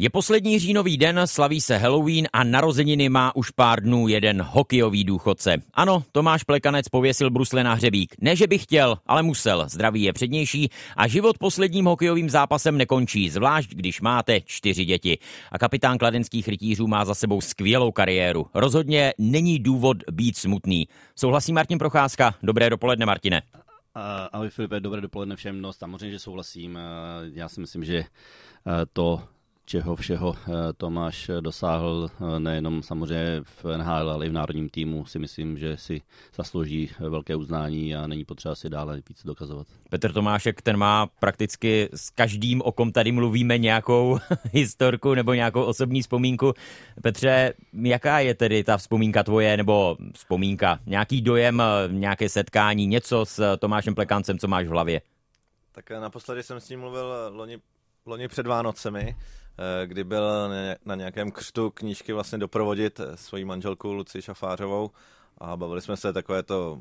Je poslední říjnový den, slaví se Halloween a narozeniny má už pár dnů jeden hokejový důchodce. Ano, Tomáš Plekanec pověsil brusle na hřebík. Ne, že by chtěl, ale musel. Zdraví je přednější a život posledním hokejovým zápasem nekončí, zvlášť když máte čtyři děti. A kapitán kladenských rytířů má za sebou skvělou kariéru. Rozhodně není důvod být smutný. Souhlasí Martin Procházka. Dobré dopoledne, Martine. Ahoj Filipe, dobré dopoledne všem. No samozřejmě, že souhlasím. Já si myslím, že to čeho všeho eh, Tomáš dosáhl eh, nejenom samozřejmě v NHL, ale i v národním týmu, si myslím, že si zaslouží velké uznání a není potřeba si dále víc dokazovat. Petr Tomášek, ten má prakticky s každým, o kom tady mluvíme, nějakou historku nebo nějakou osobní vzpomínku. Petře, jaká je tedy ta vzpomínka tvoje, nebo vzpomínka, nějaký dojem, nějaké setkání, něco s Tomášem Plekancem, co máš v hlavě? Tak naposledy jsem s ním mluvil loni, loni před Vánocemi, Eh, kdy byl na nějakém křtu knížky vlastně doprovodit eh, svoji manželku Luci Šafářovou a bavili jsme se takové to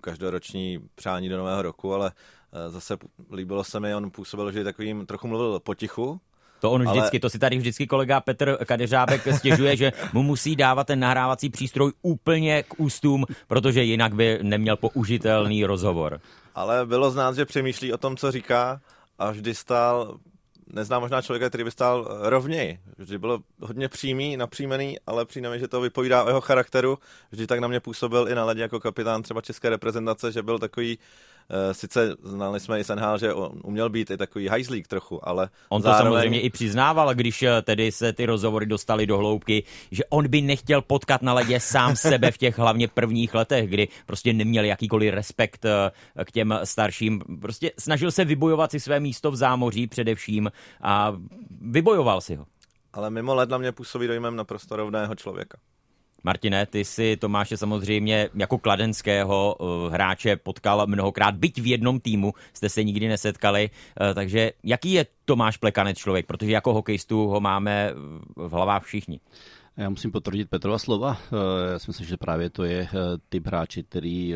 každoroční přání do nového roku, ale eh, zase líbilo se mi, on působil, že takovým trochu mluvil potichu, to on vždycky, ale... to si tady vždycky kolega Petr Kadeřábek stěžuje, že mu musí dávat ten nahrávací přístroj úplně k ústům, protože jinak by neměl použitelný rozhovor. Ale bylo znát, že přemýšlí o tom, co říká a vždy stál neznám možná člověka, který by stál rovněji. Vždy bylo hodně přímý, napřímený, ale přijde mi, že to vypovídá o jeho charakteru. Vždy tak na mě působil i na ledě jako kapitán třeba české reprezentace, že byl takový Eh, sice znali jsme i Senhal, že on uměl být i takový hajzlík trochu, ale On zároveň... to samozřejmě i přiznával, když eh, tedy se ty rozhovory dostali do hloubky, že on by nechtěl potkat na ledě sám sebe v těch hlavně prvních letech, kdy prostě neměl jakýkoliv respekt eh, k těm starším. Prostě snažil se vybojovat si své místo v zámoří především a vybojoval si ho. Ale mimo led na mě působí dojmem naprosto rovného člověka. Martine, ty si Tomáše samozřejmě jako kladenského eh, hráče potkal mnohokrát, byť v jednom týmu jste se nikdy nesetkali, eh, takže jaký je Tomáš Plekanec člověk, protože jako hokejistu ho máme v hlavách všichni. Já musím potvrdit Petrova slova. Eh, já si myslím, že právě to je typ hráči, který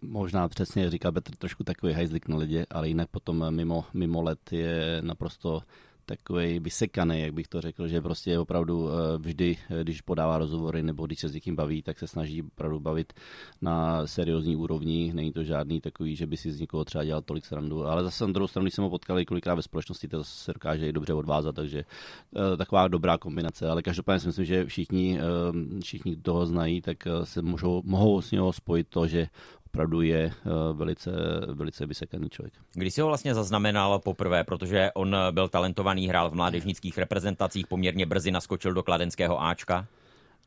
možná přesně říká Petr trošku takový hajzlik na lidě, ale jinak potom mimo, mimo let je naprosto takový vysekaný, jak bych to řekl, že prostě opravdu eh, vždy, eh, když podává rozhovory nebo když se s někým baví, tak se snaží opravdu bavit na seriózní úrovni. Není to žádný takový, že by si z někoho třeba dělal tolik srandu. Ale zase na druhou stranu, když jsem ho potkal kolikrát ve společnosti, to se dokáže i dobře odvázat, takže eh, taková dobrá kombinace. Ale každopádně si myslím, že všichni, všichni toho znají, tak se můžou, mohou s něho spojit to, že opravdu je eh, velice, velice vysekaný člověk. Kdy jsi ho vlastně zaznamenal poprvé, protože on byl talentovaný, hrál v mládežnických reprezentacích, poměrně brzy naskočil do kladenského Ačka?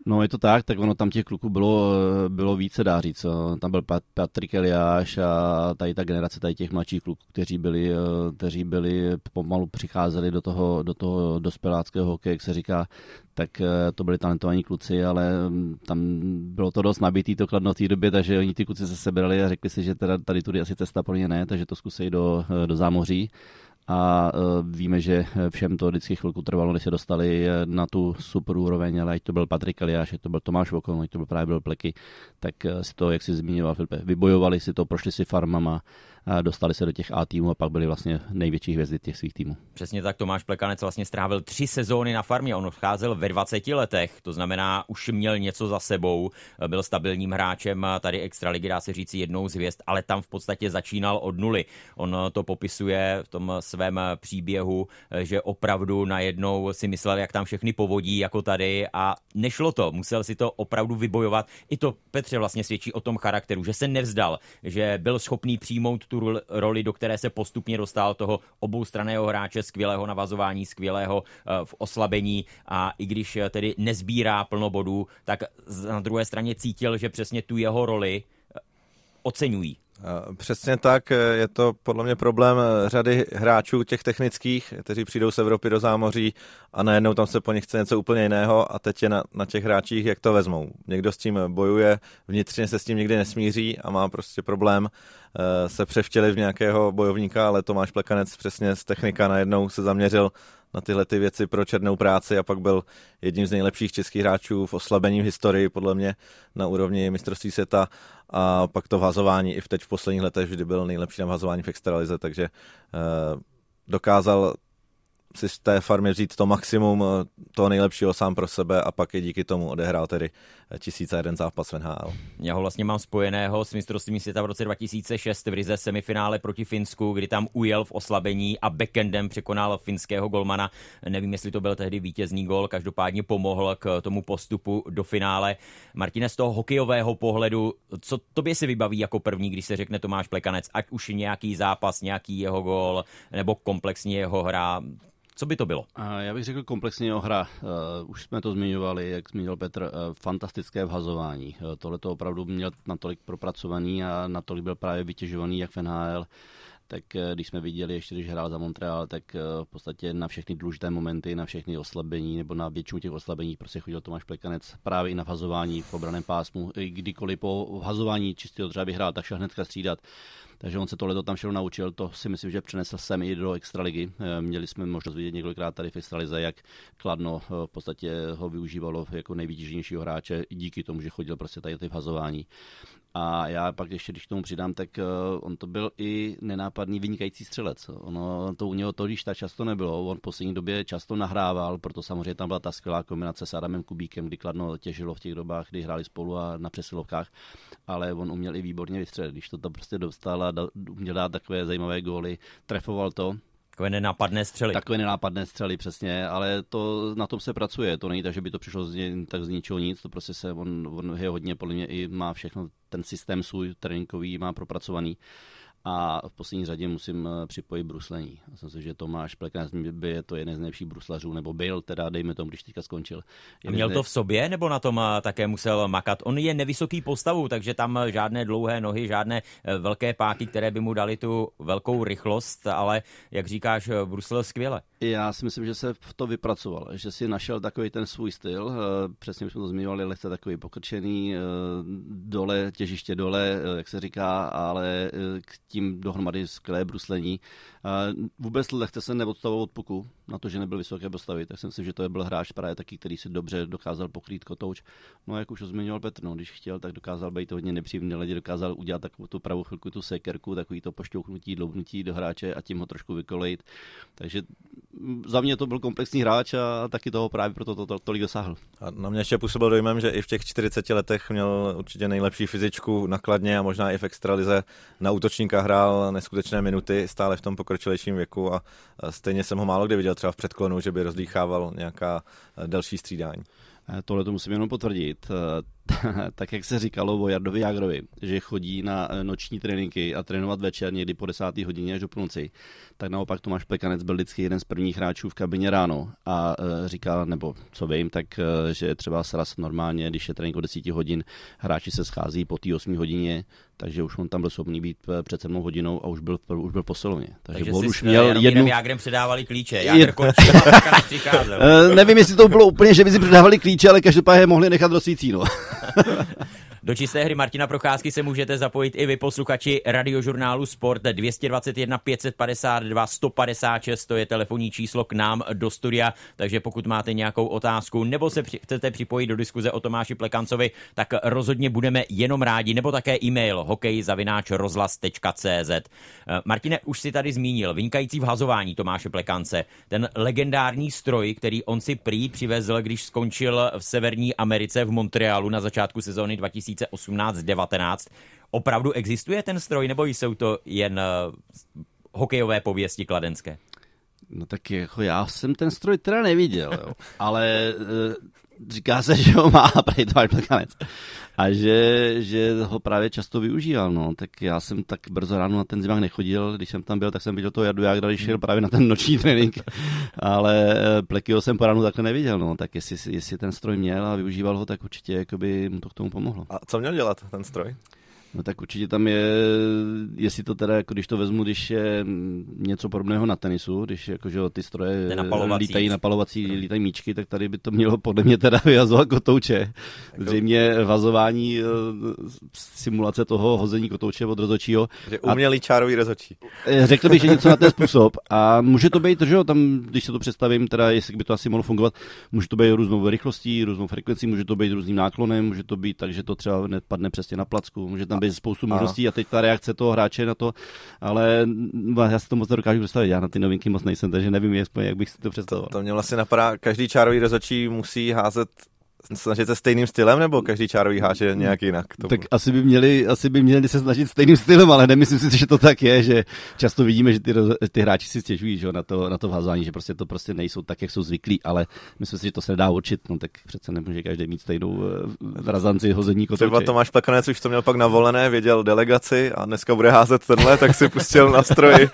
No je to tak, tak ono tam těch kluků bylo, bylo více, dá říct. Tam byl Patrik Eliáš a tady ta generace tady těch mladších kluků, kteří byli, kteří byli pomalu přicházeli do toho, do toho dospeláckého hokeje, jak se říká, tak eh, to byli talentovaní kluci, ale mm, tam bylo to dost nabitý to kladno v té době, takže oni ty kluci se sebrali a řekli si, že teda tady tudy asi cesta pro ně ne, takže to zkusí do, do zámoří a e, víme, že všem to vždycky chvilku trvalo, než se dostali na tu super úroveň, ale ať to byl Patrik Eliáš, ať to byl Tomáš Vokon, ať to byl právě byl Pleky, tak e, si to, jak si zmiňoval Filipe, vybojovali si to, prošli si farmama, dostali se do těch A týmů a pak byli vlastně největší hvězdy těch svých týmů. Přesně tak Tomáš Plekanec vlastně strávil tři sezóny na farmě. On odcházel ve 20 letech, to znamená, už měl něco za sebou, byl stabilním hráčem tady extraligy, dá se říct jednou z hvězd, ale tam v podstatě začínal od nuly. On to popisuje v tom svém příběhu, že opravdu najednou si myslel, jak tam všechny povodí jako tady a nešlo to. Musel si to opravdu vybojovat. I to Petře vlastně svědčí o tom charakteru, že se nevzdal, že byl schopný přijmout tu roli, do které se postupně dostal toho oboustraného hráče, skvělého navazování, skvělého eh, v oslabení a i když eh, tedy nezbírá plno bodů, tak na druhé straně cítil, že přesně tu jeho roli eh, oceňují. Přesně tak, je to podle mě problém řady hráčů těch technických, kteří přijdou z Evropy do zámoří a najednou tam se po nich chce něco úplně jiného a teď je na, na těch hráčích, jak to vezmou. Někdo s tím bojuje, vnitřně se s tím nikdy nesmíří a má prostě problém se převtělit v nějakého bojovníka, ale Tomáš Plekanec přesně z technika najednou se zaměřil na tyhle ty věci pro černou práci a pak byl jedním z nejlepších českých hráčů v oslabení v historii, podle mě na úrovni mistrovství světa. A pak to vhazování i v teď v posledních letech vždy byl nejlepší na vhazování v extralize, takže uh, dokázal si z té farmy vzít to maximum eh, toho nejlepšího sám pro sebe a pak i díky tomu odehrál tedy eh, tisíce jeden zápas v NHL. Já ho vlastně mám spojeného s mistrovstvím světa v roce 2006 v Rize semifinále proti Finsku, kdy tam ujel v oslabení a backendem překonal finského golmana. Nevím, jestli to byl tehdy vítězný gol, každopádně pomohl k tomu postupu do finále. Martine, z toho hokejového pohledu, co tobě si vybaví jako první, když se řekne Tomáš Plekanec, ať už nějaký zápas, nějaký jeho gol, nebo komplexně jeho hra, co by to bylo? Já bych řekl komplexně jeho hra. Uh, už jsme to zmiňovali, jak zmínil Petr, uh, fantastické vhazování. Uh, Tohle to opravdu měl natolik propracovaný a natolik byl právě vytěžovaný jak v NHL, tak když jsme viděli, ještě když hrál za Montreal, tak v podstatě na všechny důležité momenty, na všechny oslabení nebo na většinu těch oslabení prostě chodil Tomáš Plekanec právě i na vhazování v obraném pásmu. I kdykoliv po vhazování čistého třeba vyhrál, tak šel hnedka střídat. Takže on se tohle tam všechno naučil, to si myslím, že přenesl sem i do extraligy. Eh, měli jsme možnost vidět několikrát tady v extralize, jak Kladno eh, v podstatě ho využívalo jako nejvýtěžnějšího hráče díky tomu, že chodil prostě tady ty vhazování. A já pak ještě, když k tomu přidám, tak uh, on to byl i nenápadný vynikající střelec. Ono to u něho to, když tak často nebylo. On v poslední době často nahrával, proto samozřejmě tam byla ta skvělá kombinace s Adamem Kubíkem, kdy Kladno těžilo v těch dobách, kdy hráli spolu a na přesilovkách, ale on uměl i výborně vystřelit. Když to tam prostě dostal a uměl dát takové zajímavé góly, trefoval to, Takové nenápadné střely. Takové nenápadné střely, přesně, ale to na tom se pracuje. To není tak, že by to přišlo z, tak z ničeho nic, to prostě se, on, on je hodně, podle mě i má všechno, ten systém svůj tréninkový má propracovaný. A v poslední řadě musím eh, připojit bruslení. Myslím si, že Tomáš Plekanec by je to jeden z nejlepších bruslařů, nebo byl, teda dejme tomu, když teďka skončil. A měl to v sobě, nebo na tom eh, také musel makat? On je nevysoký postavu, takže tam eh, žádné dlouhé nohy, žádné velké páky, které by mu dali tu velkou rychlost, ale jak říkáš, bruslil skvěle. Já si myslím, že se v to vypracoval, že si našel takový ten svůj styl. Přesně jsme to zmiňovali, lehce takový pokrčený, dole, těžiště dole, jak se říká, ale k tím dohromady skvělé bruslení. Vůbec lehce se neodstavoval od puku, na to, že nebyl vysoké postavy, tak si myslím, že to byl hráč právě taky, který si dobře dokázal pokrýt kotouč. No jak už zmiňoval Petr, no, když chtěl, tak dokázal být hodně nepříjemný lidi, dokázal udělat takovou tu pravou chvilku, tu sekerku, takový to pošťouknutí, dloubnutí do hráče a tím ho trošku vykolejit. Takže za mě to byl komplexní hráč a taky toho právě proto to, to, tolik dosáhl. A na mě ještě působil dojmem, že i v těch 40 letech měl určitě nejlepší fyzičku nakladně a možná i v extralize. Na útočníka hrál neskutečné minuty, stále v tom pokročilejším věku a stejně jsem ho málo kdy viděl třeba v předklonu, že by rozdýchával nějaká delší střídání. Eh, tohle to musím jenom potvrdit. Eh, tak jak se říkalo o Jardovi Jágrovi, že chodí na eh, noční tréninky a trénovat večer někdy po desáté hodině až do půlnoci, tak naopak Tomáš Plekanec byl vždycky jeden z prvních hráčů v kabině ráno a říkal, nebo co vím, tak že třeba sraz normálně, když je trénink o 10 hodin, hráči se schází po té 8 hodině, takže už on tam byl schopný být před 7 hodinou a už byl, už byl posilovně. Takže, takže už měl jednu... Jágrem předávali klíče, Jágr končil Nevím, jestli to bylo úplně, že by si předávali klíče, ale každopádně mohli nechat rozsvící, no. Do čisté hry Martina Procházky se můžete zapojit i vy posluchači radiožurnálu Sport 221 552 156, to je telefonní číslo k nám do studia, takže pokud máte nějakou otázku nebo se při, chcete připojit do diskuze o Tomáši Plekancovi, tak rozhodně budeme jenom rádi, nebo také e-mail hokejzavináčrozhlas.cz. Eh, Martine, už si tady zmínil vynikající vhazování Tomáše Plekance, ten legendární stroj, který on si prý přivezl, když skončil v Severní Americe v Montrealu na začátku sezóny 2000 2018-19. Opravdu existuje ten stroj, nebo jsou to jen uh, hokejové pověsti kladenské? No tak jako já jsem ten stroj teda neviděl, jo. ale uh, říká se, že ho má prej to plekanec. A že, že ho právě často využíval, no. Tak já jsem tak brzo ráno na ten zimák nechodil, když jsem tam byl, tak jsem viděl toho Jardu jak když šel právě na ten noční trénink. Ale eh, Plekyho jsem po ránu takhle neviděl, no. Tak jestli, jestli ten stroj měl a využíval ho, tak určitě jakoby mu to k tomu pomohlo. A co měl dělat ten stroj? No tak určitě tam je, jestli to teda, jako když to vezmu, když je něco podobného na tenisu, když jakože ty stroje napalovací. lítají napalovací, lítají míčky, tak tady by to mělo podle mě teda vyhazovat kotouče. Zřejmě vazování, eh, simulace toho hození kotouče od rozočího. Že umělý čárový rozočí. Eh, řekl bych, že něco na ten způsob. A může to být, že jo, tam, když se to představím, teda jestli by to asi mohlo fungovat, může to být různou rychlostí, různou frekvencí, může to být různým náklonem, může to být tak, že to třeba nepadne přesně na placku, může tam být spoustu možností a teď ta reakce toho hráče na to, ale já si to moc nedokážu představit, já na ty novinky moc nejsem, takže nevím, jak bych si to představoval. To, to mě vlastně napadá, každý čárový rozočí musí házet snažit se stejným stylem, nebo každý čárový háč je nějak jinak? To tak asi by, měli, asi by měli se snažit stejným stylem, ale nemyslím si, že to tak je, že často vidíme, že ty, ty hráči si stěžují že, na, to, na to vhazování, že prostě to prostě nejsou tak, jak jsou zvyklí, ale myslím si, že to se dá určit, no tak přece nemůže každý mít stejnou eh, razanci hození kotouče. Třeba Tomáš Plekanec už to měl pak navolené, věděl delegaci a dneska bude házet tenhle, tak si pustil na stroji.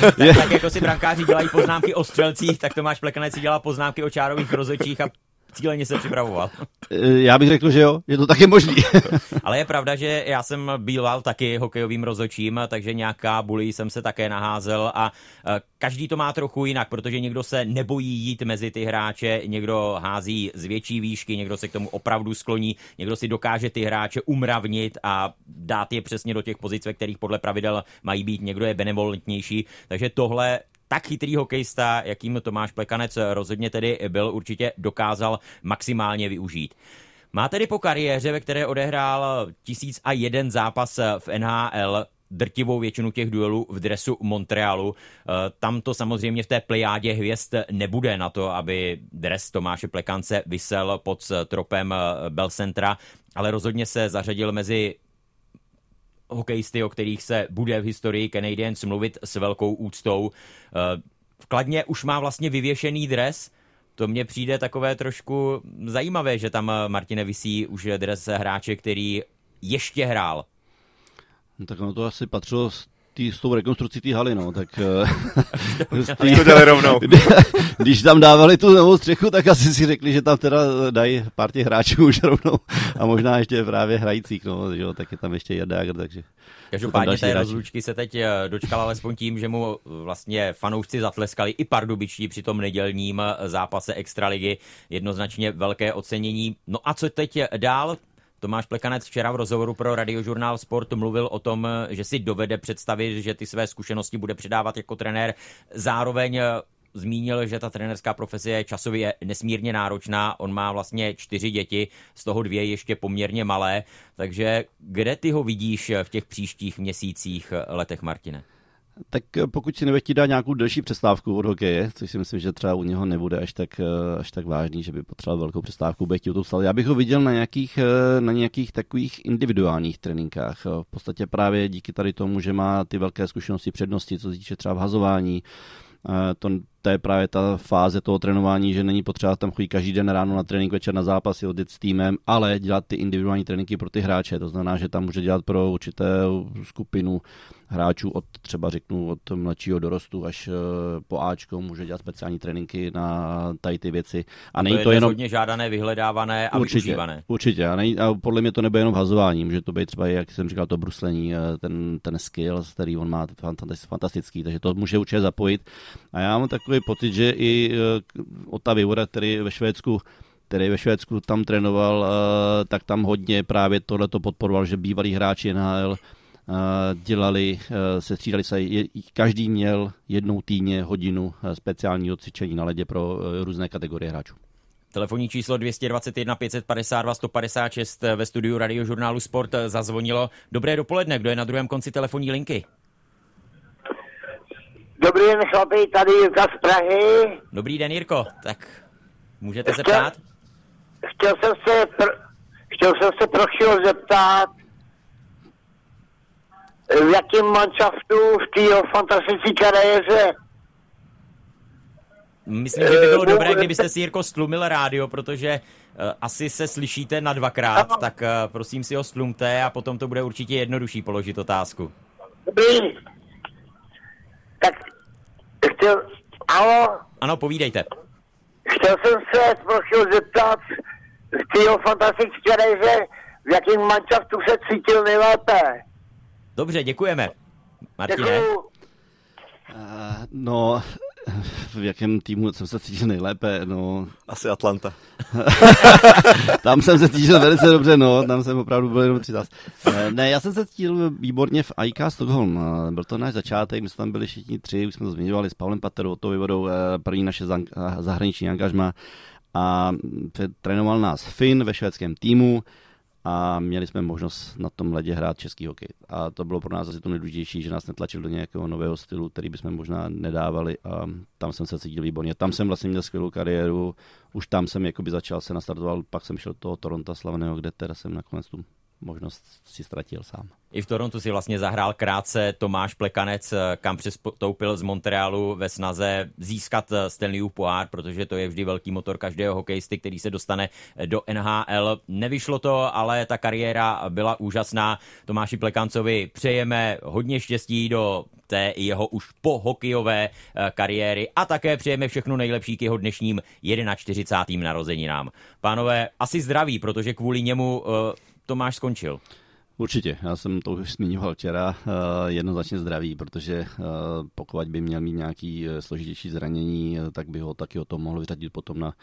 tak, tak, jako si brankáři dělají poznámky o střelcích, tak Tomáš Plekanec si dělá poznámky o čárových rozhodčích a cíleně se připravoval. Eh, já bych řekl, že jo, že to taky možný. Ale je pravda, že já jsem býval taky hokejovým rozočím, takže nějaká bulí jsem se také naházel a eh, každý to má trochu jinak, protože někdo se nebojí jít mezi ty hráče, někdo hází z větší výšky, někdo se k tomu opravdu skloní, někdo si dokáže ty hráče umravnit a dát je přesně do těch pozic, ve kterých podle pravidel mají být, někdo je benevolentnější, takže tohle tak chytrý hokejista, jakým Tomáš Plekanec rozhodně tedy byl, určitě dokázal maximálně využít. Má tedy po kariéře, ve které odehrál tisíc a jeden zápas v NHL, drtivou většinu těch duelů v dresu Montrealu. Tam to samozřejmě v té plejádě hvězd nebude na to, aby dres Tomáše Plekance vysel pod tropem Belcentra, ale rozhodně se zařadil mezi hokejisty, o kterých se bude v historii Canadiens mluvit s velkou úctou. Eh, v Kladně už má vlastně vyvěšený dres, to mně přijde takové trošku zajímavé, že tam eh, Martine visí už dres hráče, který ještě hrál. No, tak ono to asi patřilo tý, s tou rekonstrukcí té haly, no, tak... tý, to dali rovnou. Když tam dávali tu novou střechu, tak asi si řekli, že tam teda dají pár těch hráčů už rovnou a možná ještě právě hrajících, no, že jo, tak je tam ještě Jadágr, takže... Každopádně té rozlučky se teď eh, dočkal alespoň tím, že mu vlastně fanoušci zatleskali i pardubičtí při tom nedělním eh, zápase Extraligy. Jednoznačně velké ocenění. No a co teď dál? Tomáš Plekanec včera v rozhovoru pro radiožurnál Sport mluvil o tom, že si dovede představit, že ty své zkušenosti bude předávat jako trenér. Zároveň zmínil, že ta trenerská profesie je časově nesmírně náročná. On má vlastně čtyři děti, z toho dvě ještě poměrně malé. Takže kde ty ho vidíš v těch příštích měsících, letech, Martine? Tak eh, pokud si nebude dát nějakou delší přestávku od hokeje, což si myslím, že třeba u něho nebude až tak, eh, až tak vážný, že by potřeboval velkou přestávku, bude chtít vstat. Já bych ho viděl na nějakých, eh, na nějakých takových individuálních tréninkách. V podstatě právě díky tady tomu, že má ty velké zkušenosti, přednosti, co se týče třeba vhazování, to, to je právě ta fáze toho trénování, že není potřeba tam chodit každý den ráno na trénink, večer na zápasy, odjet s týmem, ale dělat ty individuální tréninky pro ty hráče. To znamená, že tam může dělat pro určitou skupinu hráčů od třeba řeknu od mladšího dorostu až eh, po Ačko, může dělat speciální tréninky na tady ty věci. A, není to, je to jenom hodně žádané, vyhledávané a určitě, využívané. Určitě. A, nej, a podle mě to nebude jenom hazování, může to být třeba, jak jsem říkal, to bruslení, eh, ten, ten skill, který on má fantastický, takže to může určitě zapojit. A já mám takový pocit, že i eh, Otavy Voda, který ve Švédsku který ve Švédsku tam trénoval, tak tam hodně právě tohle to podporoval, že bývalí hráči NHL dělali, e, se střídali se, každý měl jednou týdně hodinu e, speciálního cvičení na ledě pro různé kategorie hráčů. Telefonní číslo 221 552 156 ve studiu radiožurnálu Sport zazvonilo. Dobré dopoledne, kdo je na druhém konci telefonní linky? Dobrý den, chlapi, tady Jirka z Prahy. Dobrý den, Jirko, tak můžete se ptát? Chtěl jsem se, pr- chtěl jsem se prošel zeptat, v jakém manšaftu v té fantastické kariéře Myslím, že by bylo uh, dobré, kdybyste si, Jirko, stlumil rádio, protože uh, asi se slyšíte na dvakrát, ano. tak prosím si ho stlumte a potom to bude určitě jednodušší položit otázku. Dobrý. Tak chtěl... Ano? Ano, povídejte. Chtěl jsem se prosím zeptat v té fantastické kariéře, v jakém manšaftu se cítil nejlépe. Dobře, děkujeme. Martine. Uh, no, v jakém týmu jsem se cítil nejlépe, no. Asi Atlanta. tam jsem se cítil velice dobře, no, tam jsem opravdu byl jenom 30. Ne, já jsem se cítil výborně v IK Stockholm. Byl to náš začátek, my jsme tam byli všichni tři, už jsme to zmiňovali s Pavlem Paterou, to vyvodou eh, první naše zahraniční angažma a trénoval nás Finn ve švédském týmu a měli jsme možnost na tom ledě hrát český hokej. A to bylo pro nás asi to nejdůležitější, že nás netlačil do nějakého nového stylu, který bychom možná nedávali a tam jsem se cítil výborně. Tam jsem vlastně měl skvělou kariéru, už tam jsem jakoby začal se nastartoval, pak jsem šel do toho Toronto slavného, kde teda jsem nakonec tu možnost si ztratil sám. I v Torontu si vlastně zahrál krátce Tomáš Plekanec, kam přestoupil z Montrealu ve snaze získat Stanleyův pohár, protože to je vždy velký motor každého hokejisty, který se dostane do NHL. Nevyšlo to, ale ta kariéra byla úžasná. Tomáši Plekancovi přejeme hodně štěstí do té jeho už po hokejové eh, kariéry a také přejeme všechno nejlepší k jeho dnešním 41. narozeninám. Pánové, asi zdraví, protože kvůli němu eh, Tomáš skončil. Určitě, já jsem to už zmiňoval včera, eh, jednoznačně zdraví, protože eh, pokud by měl mít nějaký eh, složitější zranění, tak by ho taky o tom mohl vyřadit potom na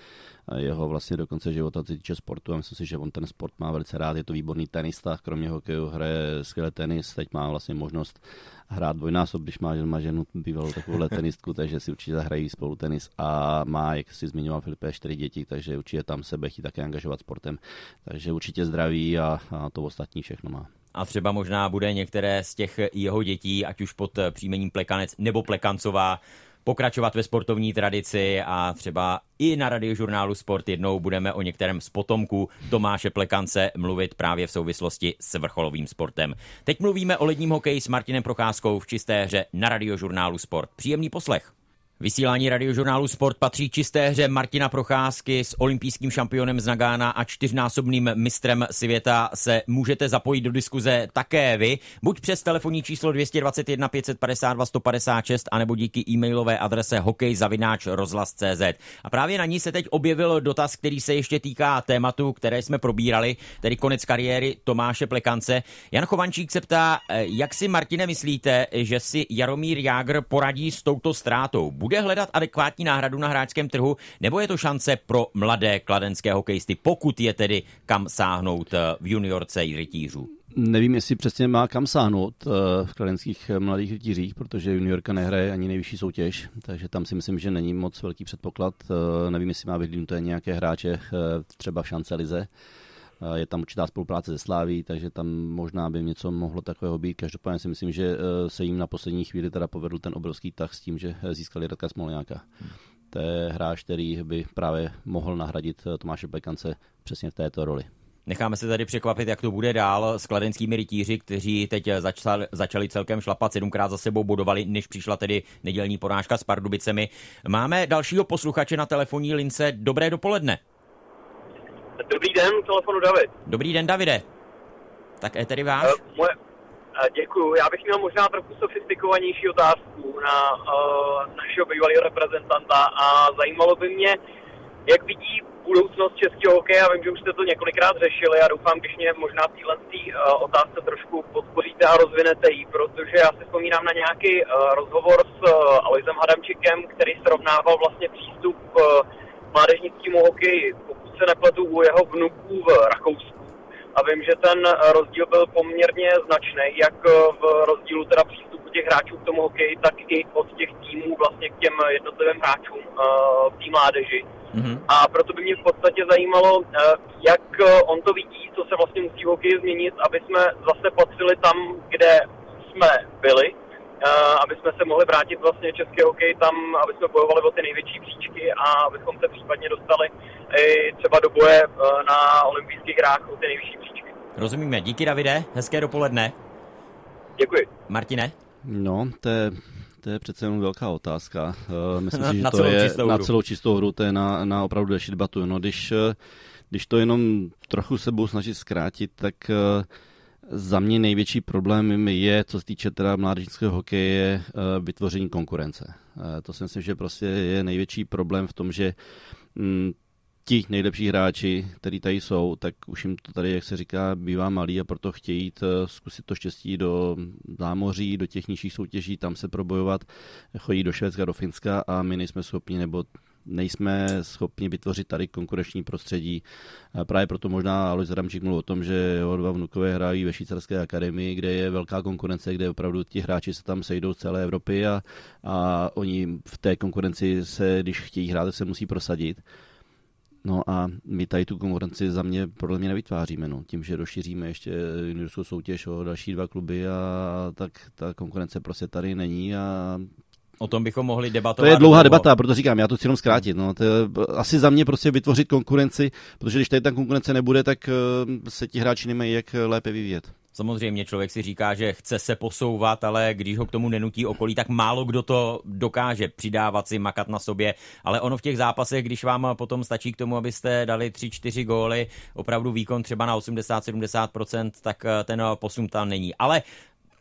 jeho vlastně do konce života, co týče sportu. A myslím si, že on ten sport má velice rád, je to výborný tenista, kromě hokeju hraje skvěle tenis, teď má vlastně možnost hrát dvojnásob, když má, má ženu bývalou takovou tenistku, takže si určitě zahrají spolu tenis. A má, jak si zmiňoval Filipe, čtyři děti, takže určitě tam sebe chtí také angažovat sportem. Takže určitě zdraví a, a to ostatní všechno má a třeba možná bude některé z těch jeho dětí, ať už pod příjmením Plekanec nebo Plekancová, pokračovat ve sportovní tradici a třeba i na radiožurnálu Sport jednou budeme o některém z potomků Tomáše Plekance mluvit právě v souvislosti s vrcholovým sportem. Teď mluvíme o ledním hokeji s Martinem Procházkou v čisté hře na radiožurnálu Sport. Příjemný poslech. Vysílání radiožurnálu Sport patří čisté hře Martina Procházky s olympijským šampionem z Nagána a čtyřnásobným mistrem světa se můžete zapojit do diskuze také vy, buď přes telefonní číslo 221 552 156, anebo díky e-mailové adrese hokejzavináč.rozhlas.cz. A právě na ní se teď objevil dotaz, který se ještě týká tématu, které jsme probírali, tedy konec kariéry Tomáše Plekance. Jan Chovančík se ptá, eh, jak si Martine myslíte, že si Jaromír Jágr poradí s touto ztrátou? Bude hledat adekvátní náhradu na hráčském trhu, nebo je to šance pro mladé kladenské hokejisty, pokud je tedy kam sáhnout eh, v juniorce rytířů? Nevím, jestli přesně má kam sáhnout eh, v kladenských mladých rytířích, protože juniorka nehraje ani nejvyšší soutěž, takže tam si myslím, že není moc velký předpoklad. Eh, nevím, jestli má vyhlídnuté nějaké hráče třeba v šance lize. Je tam určitá spolupráce se Sláví, takže tam možná by něco mohlo takového být. Každopádně si myslím, že eh, se jim na poslední chvíli teda povedl ten obrovský tah s tím, že eh, získali Radka Smolňáka. To je hráč, který by právě mohl nahradit eh, Tomáše Plekance přesně v této roli. Necháme se tady překvapit, jak to bude dál s kladenskými rytíři, kteří teď začali, začali celkem šlapat, sedmkrát za sebou bodovali, než přišla tedy nedělní porážka s Pardubicemi. Máme dalšího posluchače na telefonní lince. Dobré dopoledne. Dobrý den, telefonu David. Dobrý den, Davide. Tak je tedy váš? Uh, moje, uh, děkuju. Já bych měl možná trochu sofistikovanější otázku na uh, našeho bývalého reprezentanta a zajímalo by mě, jak vidí budoucnost českého hokeje. Já vím, že už jste to několikrát řešili a doufám, když mě možná v téhle uh, otázce trošku podpoříte a rozvinete ji, protože já si vzpomínám na nějaký uh, rozhovor s uh, Aloisem Hadamčikem, který srovnával vlastně přístup uh, mládežnickému hokeji se nepletu, u jeho vnuků v Rakousku. A vím, že ten rozdíl byl poměrně značný, jak v rozdílu teda přístupu těch hráčů k tomu hokeji, tak i od těch týmů vlastně k těm jednotlivým hráčům uh, v té mládeži. Mm-hmm. A proto by mě v podstatě zajímalo, uh, jak on to vidí, co se vlastně musí v hokeji změnit, aby jsme zase patřili tam, kde jsme byli, aby jsme se mohli vrátit vlastně český hokej tam, aby jsme bojovali o ty největší příčky a abychom se případně dostali i třeba do boje uh, na olympijských hrách o ty nejvyšší příčky. Rozumíme. Díky, Davide. Hezké dopoledne. Děkuji. Martine? No, to je, to je přece jenom velká otázka. Uh, myslím si, že na to je na celou čistou hru, to je na, na opravdu další debatu. No, když, když to jenom trochu se budu snažit zkrátit, tak uh, za mě největší problém je, co se týče teda mládežnického hokeje, eh, vytvoření konkurence. Eh, to si myslím, že prostě je největší problém v tom, že mm, ti nejlepší hráči, kteří tady jsou, tak už jim to tady, jak se říká, bývá malý a proto chtějí jít, eh, zkusit to štěstí do zámoří, do těch nižších soutěží, tam se probojovat, chodí do Švédska, do Finska a my nejsme schopni, nebo nejsme schopni vytvořit tady konkurenční prostředí. Právě proto možná Alois Ramčík mluvil o tom, že jeho dva vnukové hrají ve švýcarské akademii, kde je velká konkurence, kde opravdu ti hráči se tam sejdou z celé Evropy a, a oni v té konkurenci se, když chtějí hrát, se musí prosadit. No a my tady tu konkurenci za mě podle mě nevytváříme, no. tím, že rozšíříme ještě juniorskou soutěž o další dva kluby a tak ta konkurence prostě tady není a O tom bychom mohli debatovat. To je dlouhá debata, proto říkám, já to chci jenom zkrátit. No. To je, asi za mě prostě vytvořit konkurenci, protože když tady ta konkurence nebude, tak se ti hráči nemají jak lépe vyvíjet. Samozřejmě člověk si říká, že chce se posouvat, ale když ho k tomu nenutí okolí, tak málo kdo to dokáže přidávat si, makat na sobě. Ale ono v těch zápasech, když vám potom stačí k tomu, abyste dali 3-4 góly, opravdu výkon třeba na 80-70%, tak ten posun tam není. Ale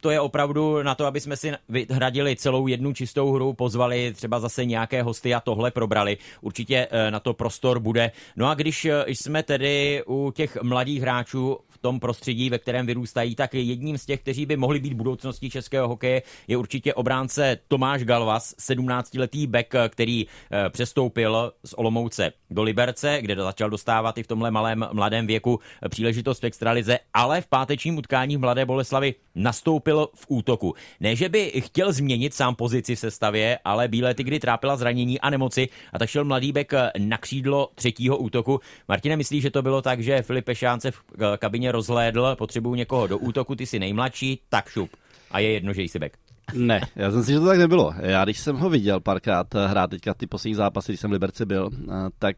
to je opravdu na to, aby jsme si vyhradili celou jednu čistou hru, pozvali třeba zase nějaké hosty a tohle probrali. Určitě eh, na to prostor bude. No a když eh, jsme tedy u těch mladých hráčů v tom prostředí, ve kterém vyrůstají, tak jedním z těch, kteří by mohli být budoucností českého hokeje, je určitě obránce Tomáš Galvas, 17-letý bek, který eh, přestoupil z Olomouce do Liberce, kde začal dostávat i v tomhle malém mladém věku příležitost v extralize, ale v pátečním utkání v Mladé Boleslavi nastoupil byl v útoku. Ne, že by chtěl změnit sám pozici v sestavě, ale Bílé tygry trápila zranění a nemoci a tak šel mladý bek na křídlo třetího útoku. Martine, myslíš, že to bylo tak, že Filip Pešánce v kabině rozhlédl, potřebuju někoho do útoku, ty jsi nejmladší, tak šup. A je jedno, že jsi bek. Ne, já jsem si, že to tak nebylo. Já když jsem ho viděl párkrát hrát teďka ty poslední zápasy, když jsem v Liberci byl, tak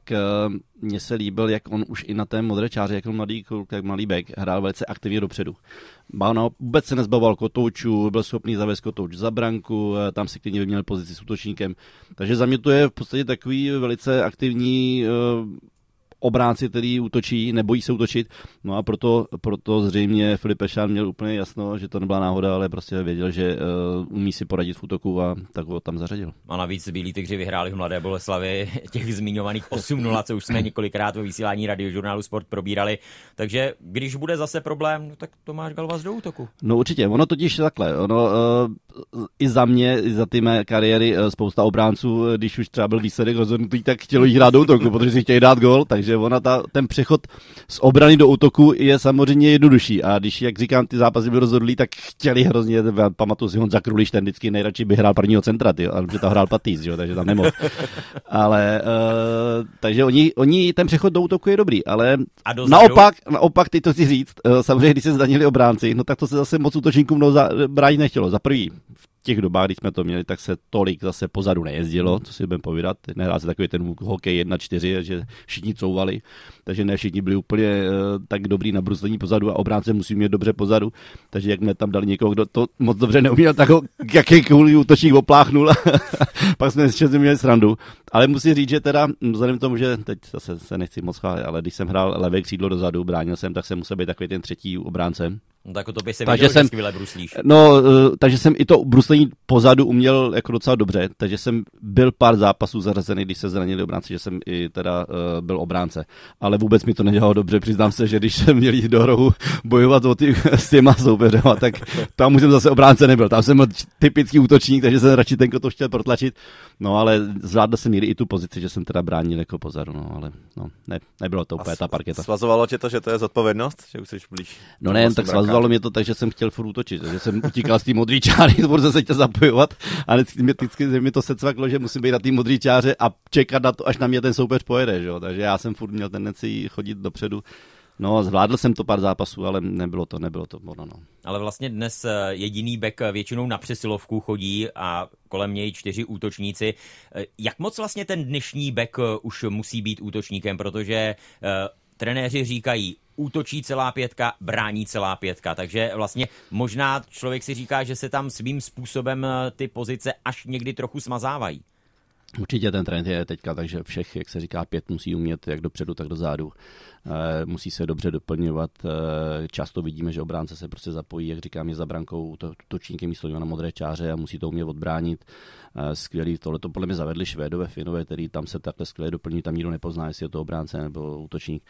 mně se líbil, jak on už i na té modré čáře, jako mladý kluk, jak malý bek, hrál velice aktivně dopředu. No, vůbec se nezbavoval kotoučů, byl schopný zavést kotouč za branku, tam si klidně vyměnil pozici s útočníkem. Takže za mě to je v podstatě takový velice aktivní obránci, který útočí, nebojí se útočit. No a proto, proto zřejmě Filip Pešán měl úplně jasno, že to nebyla náhoda, ale prostě věděl, že uh, umí si poradit v útoku a tak ho tam zařadil. A navíc Bílí tygři vyhráli v Mladé Boleslavi těch zmiňovaných 8-0, co už jsme několikrát ve vysílání radiožurnálu Sport probírali. Takže když bude zase problém, no tak Tomáš Galvas do útoku. No určitě, ono totiž takhle. Ono, uh, I za mě, i za ty mé kariéry uh, spousta obránců, když už třeba byl výsledek rozhodnutý, tak chtělo jít hrát do útoku, protože si chtěli dát gol, takže ona ta, ten přechod z obrany do útoku je samozřejmě jednodušší. A když, jak říkám, ty zápasy byly rozhodlí, tak chtěli hrozně, pamatuju si Honza Kruliš, ten vždycky nejradši by hrál prvního centra, ty, ale že to hrál Patýs, jo, takže tam nemohl. ale, uh, takže oni, oni, ten přechod do útoku je dobrý, ale a naopak, naopak, ty to chci říct, uh, samozřejmě, když se zdanili obránci, no tak to se zase moc útočníkům bránit nechtělo. Za prvý, těch dobách, kdy jsme to měli, tak se tolik zase pozadu nejezdilo, co si budeme povídat. Nehrál se takový ten hokej 1-4, že všichni couvali, takže ne všichni byli úplně uh, tak dobrý na bruslení pozadu a obránce musí mít dobře pozadu. Takže jak jsme tam dali někoho, kdo to moc dobře neuměl, tak ho jaký kvůli útočník opláchnul. pak jsme s měli srandu. Ale musím říct, že teda, vzhledem k tomu, že teď zase se nechci moc chválit, ale když jsem hrál levé křídlo dozadu, bránil jsem, tak jsem musel být takový ten třetí obránce. No tak to by se takže viděl, jsem, že skvěle bruslíš. No, uh, takže jsem i to bruslení pozadu uměl jako docela dobře, takže jsem byl pár zápasů zařazený, když se zranili obránci, že jsem i teda uh, byl obránce. Ale vůbec mi to nedělalo dobře, přiznám se, že když jsem měl jít do rohu bojovat o ty, s těma soupeřema, tak tam už jsem zase obránce nebyl. Tam jsem byl typický útočník, takže jsem radši ten to chtěl protlačit. No ale zvládl jsem i tu pozici, že jsem teda bránil jako pozadu, no ale no, ne, nebylo to úplně ta parketa. Svazovalo tě to, že to je zodpovědnost, že už jsi blíž? No ne, tak svazovalo mě to tak, že jsem chtěl furt útočit, že jsem utíkal z té modré čáry, furt se chtěl zapojovat a vždycky mi, vždycky mi to secvaklo, že musím být na té modré čáře a čekat na to, až na mě ten soupeř pojede, že jo? takže já jsem furt měl tendenci chodit dopředu. No, zvládl jsem to pár zápasů, ale nebylo to, nebylo to ono, no. Ale vlastně dnes eh, jediný bek většinou na přesilovku chodí a kolem něj čtyři útočníci. Eh, jak moc vlastně ten dnešní bek eh, už musí být útočníkem, protože trenéři říkají, útočí celá pětka, brání celá pětka. Takže vlastně možná člověk si říká, že se tam svým způsobem ty pozice až někdy trochu smazávají. Určitě ten trend je teďka, takže všech, jak se říká, pět musí umět jak dopředu, tak dozadu. E, musí se dobře doplňovat. E, často vidíme, že obránce se prostě zapojí, jak říkám, je za brankou to, točníkem místo na modré čáře a musí to umět odbránit. E, skvělý, tohle to podle mě zavedli Švédové, Finové, který tam se takhle skvěle doplní, tam nikdo nepozná, jestli je to obránce nebo útočník.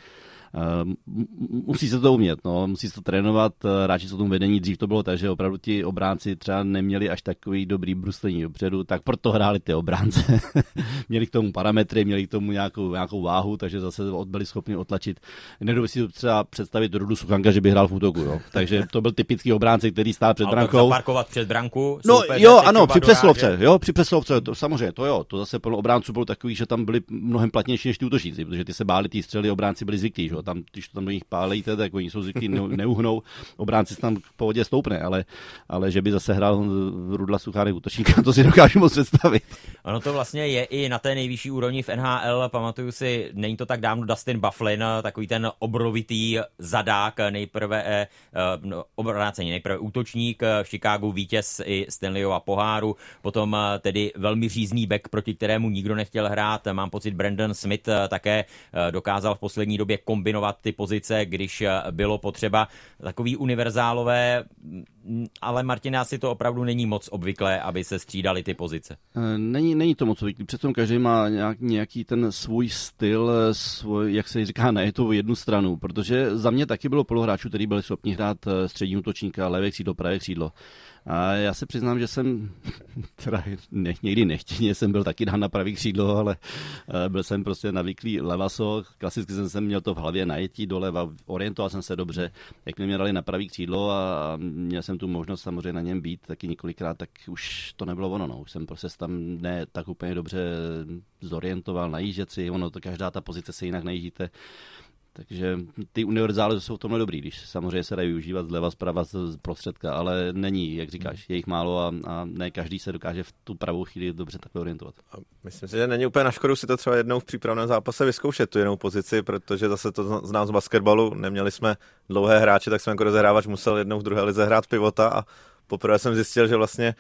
Musí se to umět, no, musí se to trénovat, hráči jsou tomu vedení, dřív to bylo tak, že opravdu ti obránci třeba neměli až takový dobrý bruslení dopředu, tak proto hráli ty obránce. měli k tomu parametry, měli k tomu nějakou, nějakou váhu, takže zase byli schopni otlačit. Nedovedu si třeba představit Rudu Suchanka, že by hrál v útoku, jo. takže to byl typický obránce, který stál před brankou. parkovat před branku. No jo, ano, při přeslovce, jo, při přeslovce, to, samozřejmě, to jo, to zase plno obránců bylo takový, že tam byli mnohem platnější než ty útočníci, protože ty se báli, ty střely, obránci byli zvyklí, že jo, tam, když to tam do nich pálejte, tak oni jsou zvyklí, neuhnou, obránci se tam v pohodě stoupne, ale, ale že by zase hrál Rudla Suchánek útočníka, to si dokážu moc představit. Ono to vlastně je i na té nejvyšší úrovni v NHL, pamatuju si, není to tak dávno Dustin Bufflin, takový ten obrovitý zadák, nejprve eh, no, obráceně, nejprve útočník v Chicagu, vítěz i Stanleyova poháru, potom eh, tedy velmi řízný back, proti kterému nikdo nechtěl hrát. Mám pocit, Brandon Smith eh, také dokázal v poslední době kombinovat ty pozice, když bylo potřeba. Takový univerzálové ale Martin, asi to opravdu není moc obvyklé, aby se střídali ty pozice. Eh, není, není to moc obvyklé, přece každý má nějak, nějaký ten svůj styl, eh, svůj, jak se říká, ne to jednu stranu, protože za mě taky bylo polohráčů, který byli schopni hrát eh, střední útočníka, levé křídlo, pravé křídlo. A já se přiznám, že jsem, teda ne, někdy nechtěně jsem byl taky dán na pravý křídlo, ale eh, byl jsem prostě navyklý levaso. Klasicky jsem, jsem měl to v hlavě najetí doleva, orientoval jsem se dobře. Jak mě dali na pravý křídlo a měl jsem tu možnost samozřejmě na něm být taky několikrát, tak už to nebylo ono. No. Už jsem prostě tam ne tak úplně dobře zorientoval, najíždět si, ono to každá ta pozice se jinak najíždíte. Takže ty univerzály jsou v tomhle dobrý, když samozřejmě se dají využívat zleva, zprava, z prostředka, ale není, jak říkáš, je jich málo a, a ne každý se dokáže v tu pravou chvíli dobře takhle orientovat. A myslím si, že není úplně na škodu si to třeba jednou v přípravném zápase vyzkoušet, tu jinou pozici, protože zase to znám z basketbalu, neměli jsme dlouhé hráče, tak jsem jako rozehrávač musel jednou v druhé lize hrát pivota a poprvé jsem zjistil, že vlastně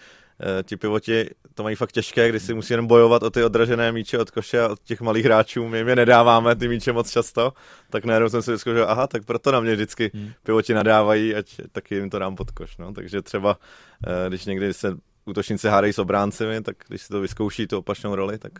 ti pivoti to mají fakt těžké, když si musí jen bojovat o ty odražené míče od koše a od těch malých hráčů. My jim je nedáváme ty míče moc často, tak najednou jsem si vyzkoušel, aha, tak proto na mě vždycky hmm. pivoti nadávají, ať taky jim to dám pod koš. No. Takže třeba, eh, když někdy se útočníci hádají s obráncemi, tak když si to vyzkouší tu opačnou roli, tak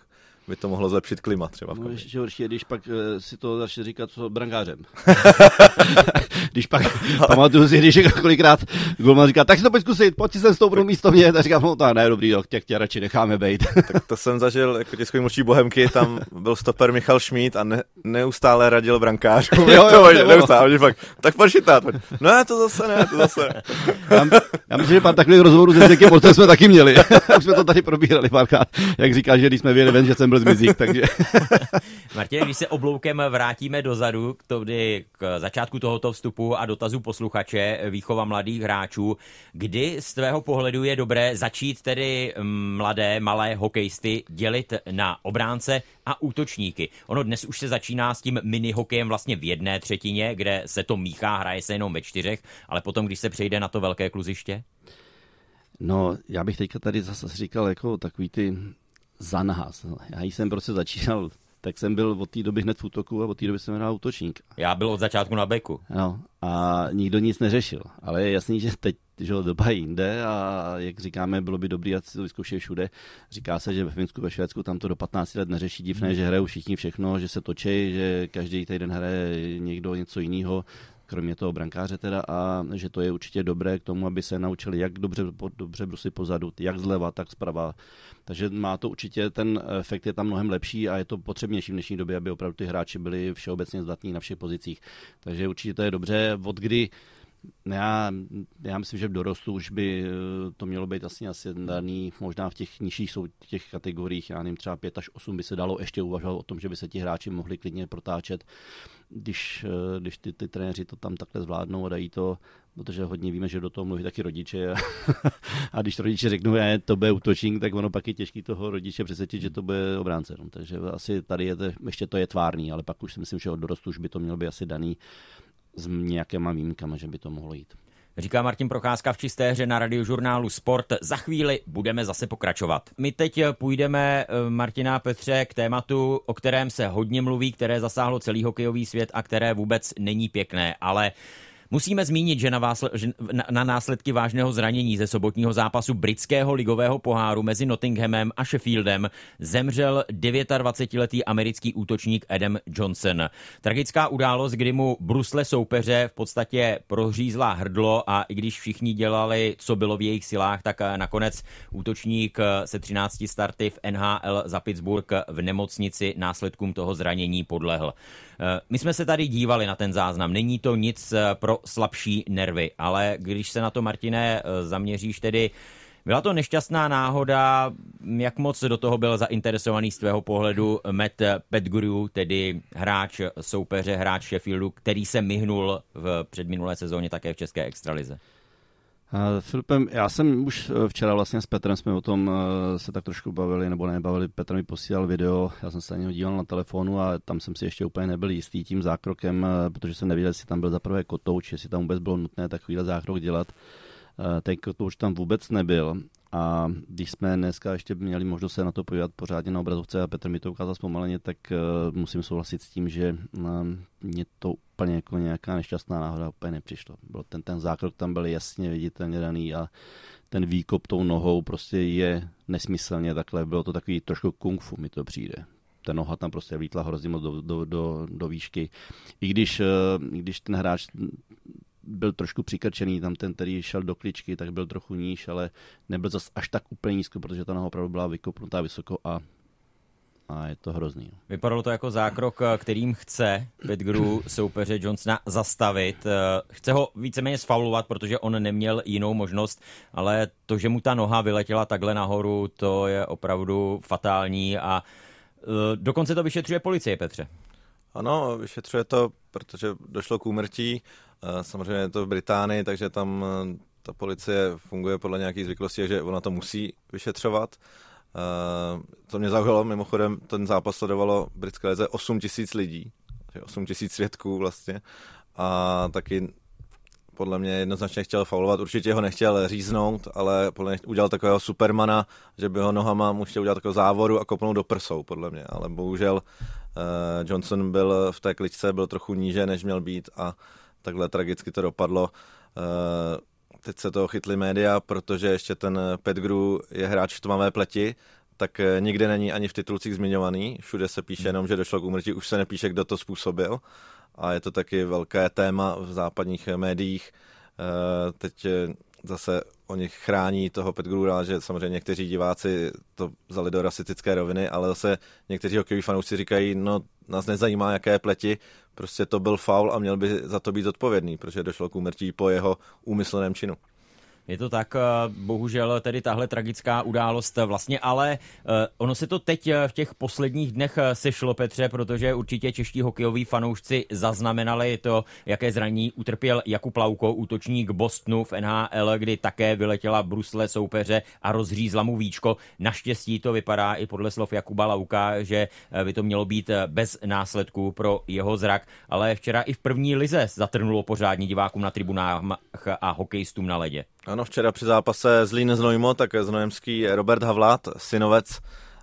by to mohlo zlepšit klima třeba v no, ještě horší když pak uh, si to začne říkat co brankářem. když pak pamatuju si, když kolikrát Golman říká, tak si to pojď zkusit, pojď si sem stoupnout místo mě, tak říkám, no tak ne, dobrý, jo, těch tě radši necháme být. tak to jsem zažil jako tiskový mluvčí Bohemky, tam byl stoper Michal Šmít a ne, neustále radil brankářům. jo, jo, jo, neustále, fakt, tak chytat. No ne, to zase ne, to zase ne. já, já myslím, že pár takových rozhovorů se Zekem jsme taky měli. Už jsme to tady probírali párkrát, jak říkáš, že když jsme věděli ven, že jsem byl zmizík, takže... Martin, když se obloukem vrátíme dozadu k, to, k začátku tohoto vstupu a dotazu posluchače výchova mladých hráčů, kdy z tvého pohledu je dobré začít tedy mladé, malé hokejisty dělit na obránce a útočníky. Ono dnes už se začíná s tím mini hokejem vlastně v jedné třetině, kde se to míchá, hraje se jenom ve čtyřech, ale potom, když se přejde na to velké kluziště? No, já bych teďka tady zase říkal jako takový ty zanhas. Já jsem prostě začínal tak jsem byl od té doby hned v útoku a od té doby jsem hrál útočník. Já byl od začátku na beku. No, a nikdo nic neřešil. Ale je jasný, že teď že doba jinde a jak říkáme, bylo by dobré, ať to vyzkoušet všude. Říká se, že ve Finsku, ve Švédsku tam to do 15 let neřeší divné, že hrajou všichni všechno, že se točí, že každý týden hraje někdo něco jiného kromě toho brankáře teda, a že to je určitě dobré k tomu, aby se naučili, jak dobře, dobře brusit pozadu, jak zleva, tak zprava. Takže má to určitě, ten efekt je tam mnohem lepší a je to potřebnější v dnešní době, aby opravdu ty hráči byli všeobecně zdatní na všech pozicích. Takže určitě to je dobře. Od kdy já, já myslím, že v dorostu už by eh, to mělo být asi asi daný, možná v těch nižších jsou těch kategoriích, já nevím, třeba 5 až 8 by se dalo ještě uvažovat o tom, že by se ti hráči mohli klidně protáčet, když, eh, když ty, ty trenéři to tam takhle zvládnou a dají to, protože hodně víme, že do toho mluví taky rodiče a když rodiče řeknou, že to bude útočník, tak ono pak je těžký toho rodiče přesvědčit, že to bude obránce. No. Takže asi tady je to, ještě to je tvárný, ale pak už si myslím, že od dorostu už by to mělo být asi daný s nějakýma výjimkami, že by to mohlo jít. Říká Martin Procházka v čisté hře na radiožurnálu Sport. Za chvíli budeme zase pokračovat. My teď půjdeme, eh, Martina Petře, k tématu, o kterém se hodně mluví, které zasáhlo celý hokejový svět a které vůbec není pěkné, ale Musíme zmínit, že na, vás, na, následky vážného zranění ze sobotního zápasu britského ligového poháru mezi Nottinghamem a Sheffieldem zemřel 29-letý americký útočník Adam Johnson. Tragická událost, kdy mu brusle soupeře v podstatě prohřízla hrdlo a i když všichni dělali, co bylo v jejich silách, tak nakonec útočník se 13 starty v NHL za Pittsburgh v nemocnici následkům toho zranění podlehl. My jsme se tady dívali na ten záznam, není to nic pro slabší nervy, ale když se na to, Martine, zaměříš tedy byla to nešťastná náhoda, jak moc do toho byl zainteresovaný z tvého pohledu Matt Petguru, tedy hráč soupeře, hráč Sheffieldu, který se myhnul v předminulé sezóně také v České extralize? Uh, Filipem, já jsem už včera vlastně s Petrem jsme o tom uh, se tak trošku bavili, nebo nebavili. Petr mi posílal video, já jsem se na něho díval na telefonu a tam jsem si ještě úplně nebyl jistý tím zákrokem, protože jsem nevěděl, jestli tam byl za prvé kotouč, jestli tam vůbec bylo nutné takovýhle zákrok dělat. Eh, ten už tam vůbec nebyl. A když jsme dneska ještě měli možnost se na to podívat pořádně na obrazovce a Petr mi to ukázal zpomaleně, tak musím souhlasit s tím, že mě to úplně jako nějaká nešťastná náhoda úplně nepřišlo. Byl ten, ten zákrok tam byl jasně viditelně daný a ten výkop tou nohou prostě je nesmyslně takhle. Bylo to takový trošku kung fu, mi to přijde ta noha tam prostě vlítla hrozně moc do, do, do, do výšky. I když, i když ten hráč byl trošku přikrčený, tam ten, který šel do kličky, tak byl trochu níž, ale nebyl zas až tak úplně nízko, protože ta noha opravdu byla vykopnutá vysoko a a je to hrozný. Vypadalo to jako zákrok, kterým chce Petgru soupeře Johnsona zastavit. Chce ho víceméně sfaulovat, protože on neměl jinou možnost, ale to, že mu ta noha vyletěla takhle nahoru, to je opravdu fatální a e, dokonce to vyšetřuje policie, Petře. Ano, vyšetřuje to, protože došlo k úmrtí. Samozřejmě je to v Británii, takže tam eh, ta policie funguje podle nějakých zvyklostí, že ona to musí vyšetřovat. Co mě zaujalo, mimochodem, ten zápas sledovalo britské lize 8 tisíc lidí, 8 tisíc svědků vlastně. A taky podle mě jednoznačně chtěl faulovat, určitě ho nechtěl říznout, ale podle mě udělal takového supermana, že by ho nohama mu chtěl udělat takovou závodu a kopnout do prsou, podle mě. Ale bohužel uh, Johnson byl v té kličce, byl trochu níže, než měl být a takhle tragicky to dopadlo. Teď se toho chytli média, protože ještě ten Petgru je hráč v tmavé pleti, tak nikde není ani v titulcích zmiňovaný. Všude se píše jenom, že došlo k úmrtí, už se nepíše, kdo to způsobil a je to taky velké téma v západních médiích. Eh, teď eh, zase oni chrání toho Petgrura, že samozřejmě někteří diváci to vzali do rasistické roviny, ale zase někteří hokejoví fanoušci říkají, no nás nezajímá, jaké pleti, prostě to byl faul a měl by za to být odpovědný, protože došlo k úmrtí po jeho úmyslném činu. Je to tak, eh, bohužel tedy tahle tragická událost vlastně, ale eh, ono se to teď eh, v těch posledních dnech sešlo, Petře, protože určitě čeští hokejoví fanoušci zaznamenali to, jaké zraní utrpěl Jakub Lauko, útočník Bostonu v NHL, kdy také vyletěla brusle soupeře a rozřízla mu víčko. Naštěstí to vypadá i podle slov Jakuba Lauka, že by to mělo být bez následků pro jeho zrak, ale včera i v první lize zatrnulo pořádně divákům na tribunách a hokejistům na ledě. Ano, včera při zápase Zlín Znojmo, tak znojemský Robert Havlát, synovec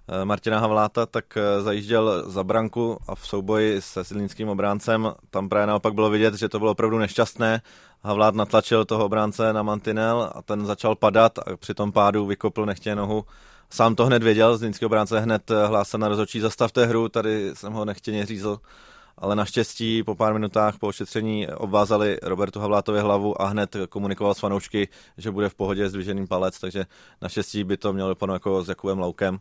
eh, Martina Havláta, tak eh, zajížděl za branku a v souboji se silínským obráncem tam právě naopak bylo vidět, že to bylo opravdu nešťastné. Havlát natlačil toho obránce na mantinel a ten začal padat a při tom pádu vykopl nechtě nohu. Sám to hned věděl, zlínský obránce hned eh, hlásil na rozhodčí zastavte hru, tady jsem ho nechtěně řízl ale naštěstí po pár minutách po ošetření obvázali Robertu Havlátovi hlavu a hned komunikoval s fanoušky, že bude v pohodě s dviženým palec, takže naštěstí by to mělo dopadnout jako s Jakubem Laukem.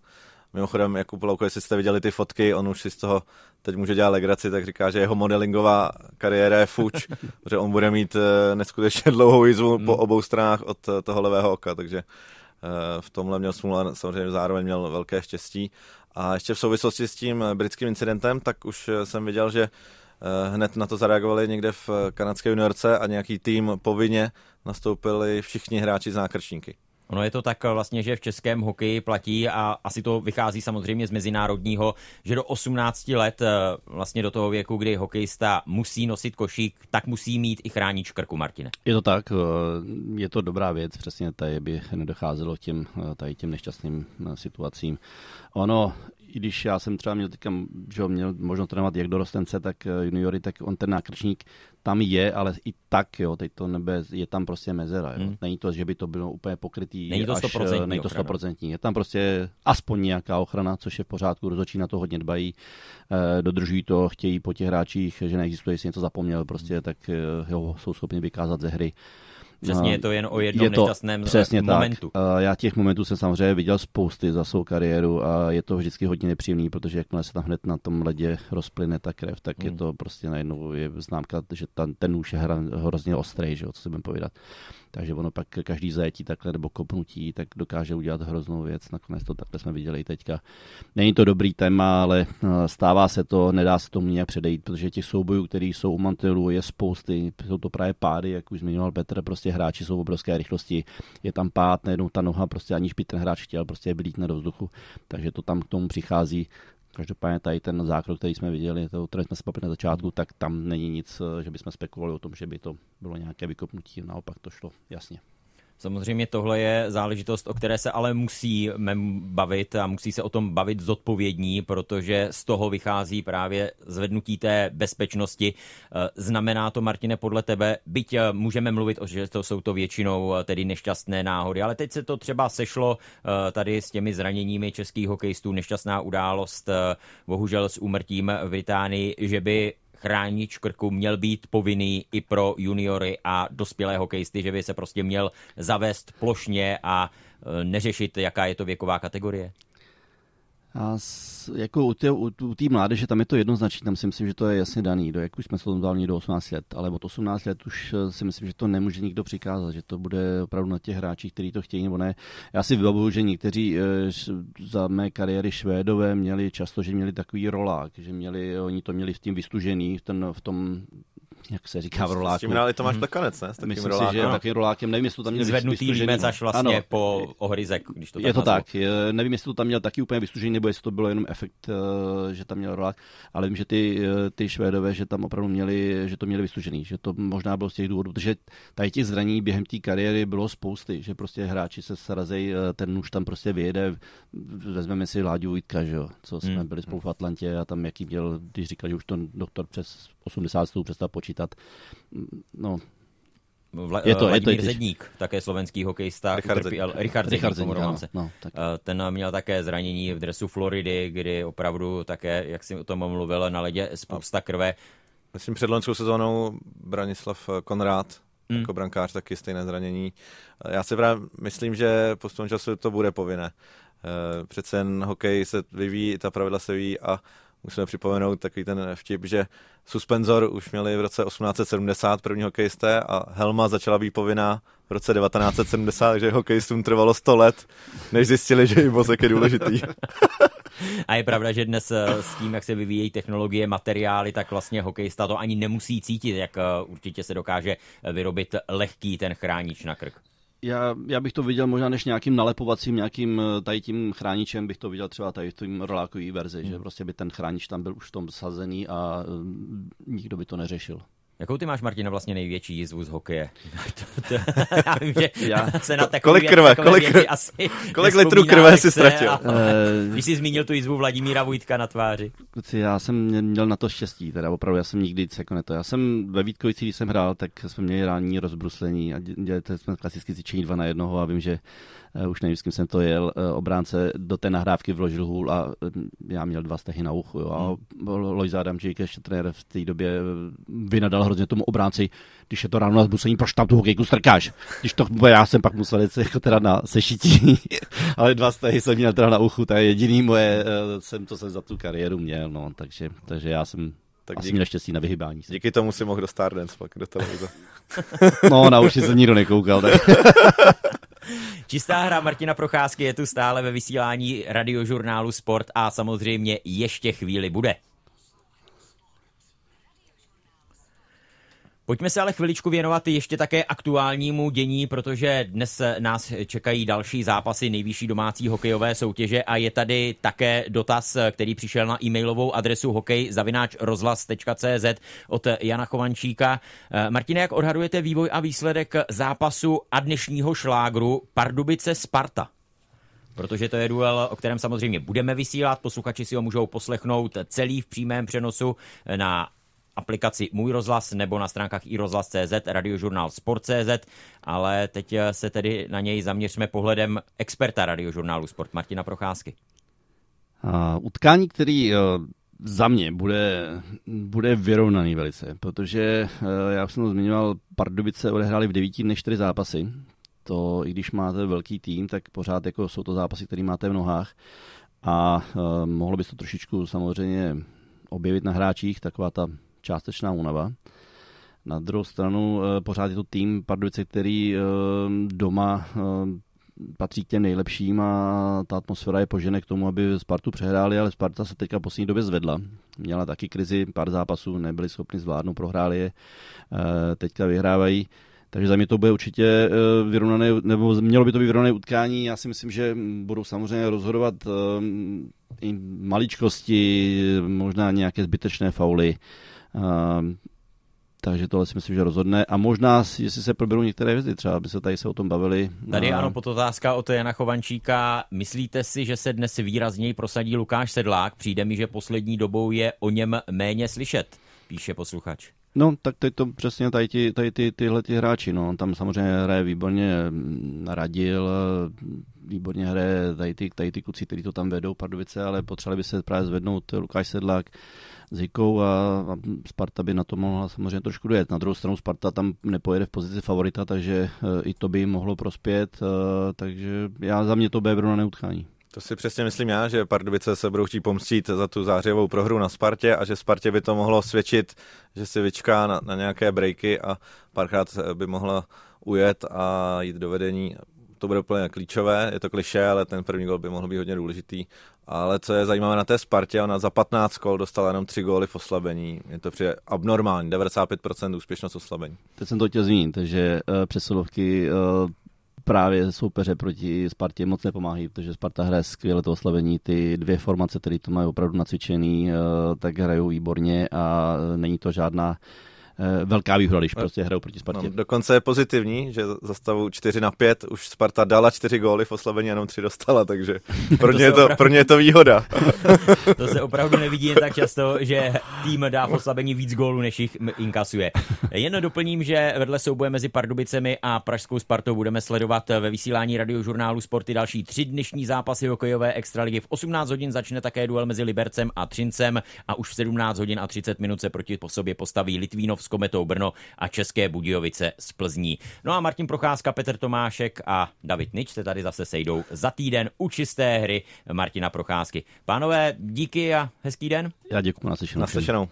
Mimochodem, Jakub Lauko, jestli jste viděli ty fotky, on už si z toho teď může dělat legraci, tak říká, že jeho modelingová kariéra je fuč, že on bude mít eh, neskutečně dlouhou jízvu po hmm. obou stranách od eh, toho levého oka, takže v tomhle měl smůla, samozřejmě zároveň měl velké štěstí. A ještě v souvislosti s tím britským incidentem, tak už jsem viděl, že eh, hned na to zareagovali někde v kanadské juniorce a nějaký tým povinně nastoupili všichni hráči z nákrčníky. Ono je to tak vlastně, že v českém hokeji platí a asi to vychází samozřejmě z mezinárodního, že do 18 let, eh, vlastně do toho věku, kdy hokejista musí nosit košík, tak musí mít i chránit škrku, Martine. Je to tak, eh, je to dobrá věc, přesně tady by nedocházelo těm, tady těm nešťastným situacím. Ono i když já jsem třeba měl teďka, že měl možnost trénovat jak dorostence, tak eh, juniory, tak on ten nákrčník tam je, ale i tak, jo, teď to nebe, je tam prostě mezera. Jo. Hmm. Není to, že by to bylo úplně pokrytý. Není to 100%. Až, není to 100%. Je tam prostě aspoň nějaká ochrana, což je v pořádku. Rozhodčí na to hodně dbají, eh, dodržují to, chtějí po těch hráčích, že neexistuje, jestli něco zapomněl, prostě, tak eh, jo, jsou schopni vykázat ze hry. Přesně je to jen o jednom je to, nešťastném přesně momentu. Tak. Já těch momentů jsem samozřejmě viděl spousty za svou kariéru a je to vždycky hodně nepříjemný, protože jakmile se tam hned na tom ledě rozplyne ta krev, tak hmm. je to prostě najednou je známka, že ten, ten nůž je hrozně ostrý, že jo, co si budeme povídat. Takže ono pak každý zajetí takhle nebo kopnutí, tak dokáže udělat hroznou věc. Nakonec to takhle jsme viděli i teďka. Není to dobrý téma, ale eh, stává se to, nedá se tomu nějak předejít, protože těch soubojů, které jsou u mantelů, je spousty. Jsou to právě pády, jak už zmiňoval Petr, prostě hráči jsou v obrovské rychlosti. Je tam pád, najednou ta noha, prostě aniž by ten hráč chtěl, prostě vylítne do vzduchu. Takže to tam k tomu přichází. Každopádně tady ten zákrok, který jsme viděli, to, který jsme se na začátku, tak tam není nic, že bychom spekulovali o tom, že by to bylo nějaké vykopnutí. Naopak to šlo jasně. Samozřejmě tohle je záležitost, o které se ale musíme bavit a musí se o tom bavit zodpovědní, protože z toho vychází právě zvednutí té bezpečnosti. Eh, znamená to, Martine, podle tebe, byť eh, můžeme mluvit o, že to jsou to většinou eh, tedy nešťastné náhody, ale teď se to třeba sešlo tady s těmi zraněními českých hokejistů, nešťastná událost, bohužel s úmrtím v Británii, že by chránič krku měl být povinný i pro juniory a dospělé hokejisty, že by se prostě měl zavést plošně a e, neřešit, jaká je to věková kategorie? A s, jako u té u, u mládeže tam je to jednoznačné, tam si myslím, že to je jasně daný, do jak už jsme se dali do 18 let, ale od 18 let už eh, si myslím, že to nemůže nikdo přikázat, že to bude opravdu na těch hráčích, kteří to chtějí nebo ne. Já si vybavuju, že někteří e, za mé kariéry Švédové měli často, že měli takový rolák, že měli, oni to měli s tím vystužený v, ten, v tom jak se říká v roláku. S tím hráli Tomáš Plekanec, ne? S takým Myslím rolákem. si, že takovým rolákem, nevím, jestli to tam měl Zvednutý límec až vlastně ano, po ohryzek, když to Je to tak, je, nevím, jestli to tam měl taky úplně vystužený, nebo jestli to bylo jenom efekt, eh, že tam měl rolák, ale vím, že ty, eh, ty Švédové, že tam opravdu měli, že to měli vystužený, že to možná bylo z těch důvodů, protože tady těch zranění během té kariéry bylo spousty, že prostě hráči se srazejí, eh, ten nůž tam prostě vyjede, vezmeme si Láďu Vojtka, že jo, co jsme hmm. byli spolu v Atlantě a tam jaký měl, když říkal, že už to doktor přes 80 stů přestal počítat. No, Vla, je to, je to Zedník, také slovenský hokejista, Richard, utrpěl, Richard Zedník, Richard Zedník ano, no, tak. Eh, ten měl také zranění v dresu Floridy, kdy opravdu také, jak si o tom mluvil, na ledě spousta krve. Myslím před loňskou sezónou Branislav Konrád hmm. jako brankář taky stejné zranění. Já si právě myslím, že postupem času to bude povinné. Eh, přece jen hokej se vyvíjí, ta pravidla se vyvíjí a musíme připomenout takový ten vtip, že suspenzor už měli v roce 1870 první hokejisté a helma začala být povinná v roce 1970, takže hokejistům trvalo 100 let, než zjistili, že i vozek je důležitý. A je pravda, že dnes eh, s tím, jak se vyvíjejí technologie, materiály, tak vlastně hokejista to ani nemusí cítit, jak eh, určitě se dokáže vyrobit lehký ten chránič na krk já, já bych to viděl možná než nějakým nalepovacím, nějakým eh, tady tím chráničem bych to viděl třeba tady v tom rolákový verzi, hmm. že prostě by ten chránič tam byl už v tom sazený a uh, nikdo by to neřešil. Jakou ty máš, Martina, vlastně největší jizvu z hokeje? to, to, já vím, že já. se na takové, kolik krve, kolik, krve, asi kolik litrů krve si ztratil? A, uh, když jsi zmínil tu jizvu Vladimíra Vojtka na tváři. Já jsem měl na to štěstí, teda opravdu, já jsem nikdy jako neto. Já jsem ve Vítkovici, když jsem hrál, tak jsme měli rání rozbruslení a dělali jsme klasicky cvičení dva na jednoho a vím, že už nevím, s kým jsem to jel, uh, obránce do té nahrávky vložil hůl a uh, já měl dva stehy na uchu. Jo, a hmm. Lojza Adamčík, ještě trenér v té době, vynadal hrozně tomu obránci, když je to ráno na zbusení, proč tam tu hokejku strkáš? Když to, já jsem pak musel jít jako teda na sešití, ale dva stehy jsem měl teda na uchu, to je jediný moje, eh, jsem, co jsem za tu kariéru měl, no, takže, takže já jsem tak asi díky, měl štěstí na vyhybání. Se. Díky tomu si mohl do Stardance pak do televize. no, na uši se nikdo nekoukal. Tak. Čistá hra Martina Procházky je tu stále ve vysílání radiožurnálu Sport a samozřejmě ještě chvíli bude. Pojďme se ale chviličku věnovat ještě také aktuálnímu dění, protože dnes nás čekají další zápasy nejvyšší domácí hokejové soutěže a je tady také dotaz, který přišel na e-mailovou adresu hokej.rozhlas.cz od Jana Chovančíka. Martine, jak odhadujete vývoj a výsledek zápasu a dnešního šlágru Pardubice Sparta? Protože to je duel, o kterém samozřejmě budeme vysílat. Posluchači si ho můžou poslechnout celý v přímém přenosu na aplikaci Můj rozhlas nebo na stránkách i rozhlas.cz, radiožurnál Sport.cz, ale teď se tedy na něj zaměřme pohledem experta radiožurnálu Sport Martina Procházky. A utkání, který za mě bude, bude vyrovnaný velice, protože já jsem to zmiňoval, Pardubice odehráli v devíti dnech čtyři zápasy. To, i když máte velký tým, tak pořád jako jsou to zápasy, které máte v nohách. A uh, mohlo by se to trošičku samozřejmě objevit na hráčích, taková ta částečná únava. Na druhou stranu uh, pořád je to tým Pardubice, který uh, doma uh, patří k těm nejlepším a ta atmosféra je požene k tomu, aby Spartu přehráli, ale Sparta se teďka v poslední době zvedla. Měla taky krizi, pár zápasů, nebyli schopni zvládnout, prohráli je, teďka vyhrávají. Takže za mě to bude určitě vyrovnané, nebo mělo by to být vyrovnané utkání. Já si myslím, že budou samozřejmě rozhodovat i maličkosti, možná nějaké zbytečné fauly. Takže tohle si myslím, že rozhodne. A možná, jestli se proberou některé hvězdy, třeba by se tady se o tom bavili. Tady a... ano, otázka od Jana Chovančíka. Myslíte si, že se dnes výrazněji prosadí Lukáš Sedlák? Přijde mi, že poslední dobou je o něm méně slyšet, píše posluchač. No, tak teď to přesně tady, ty, tady ty, tyhle ty hráči, no. Tam samozřejmě hraje výborně Radil, výborně hraje tady ty, tady ty kuci, kteří to tam vedou, Pardubice, ale potřebovali by se právě zvednout Lukáš Sedlák, s Hikou a, Sparta by na to mohla samozřejmě trošku dojet. Na druhou stranu Sparta tam nepojede v pozici favorita, takže e, i to by jim mohlo prospět, e, takže já za mě to bude na neutkání. To si přesně myslím já, že Pardubice se budou chtít pomstít za tu zářivou prohru na Spartě a že Spartě by to mohlo svědčit, že si vyčká na, na nějaké breaky a párkrát by mohla ujet a jít do vedení to bude úplně klíčové, je to kliše, ale ten první gol by mohl být hodně důležitý. Ale co je zajímavé na té Spartě, ona za 15 kol dostala jenom 3 góly v oslabení. Je to přijde abnormální, 95% úspěšnost oslabení. Teď jsem to chtěl zmínit, že uh, přesilovky uh, právě soupeře proti Spartě moc nepomáhají, protože Sparta hraje skvěle to oslabení. Ty dvě formace, které to mají opravdu nacvičený, uh, tak hrajou výborně a není to žádná Eh, velká výhoda, když prostě hrajou proti Spartě. No, dokonce je pozitivní, že za stavu 4 na 5 už Sparta dala 4 góly v oslabení, jenom 3 dostala, takže pro, ně, je to, pro ně je to výhoda. to se opravdu nevidí jen tak často, že tým dá v oslabení víc gólů, než jich inkasuje. Jen doplním, že vedle souboje mezi Pardubicemi a Pražskou Spartou budeme sledovat ve vysílání radiožurnálu Sporty další tři dnešní zápasy hokejové extraligy. V 18 hodin začne také duel mezi Libercem a Třincem a už v 17 hodin a 30 minut se proti po sobě postaví Litvínov s Kometou Brno a České Budějovice z Plzní. No a Martin Procházka, Petr Tomášek a David Nič se tady zase sejdou za týden u čisté hry Martina Procházky. Pánové, díky a hezký den. Já děkuji, naslyšenou. Naslyšenou.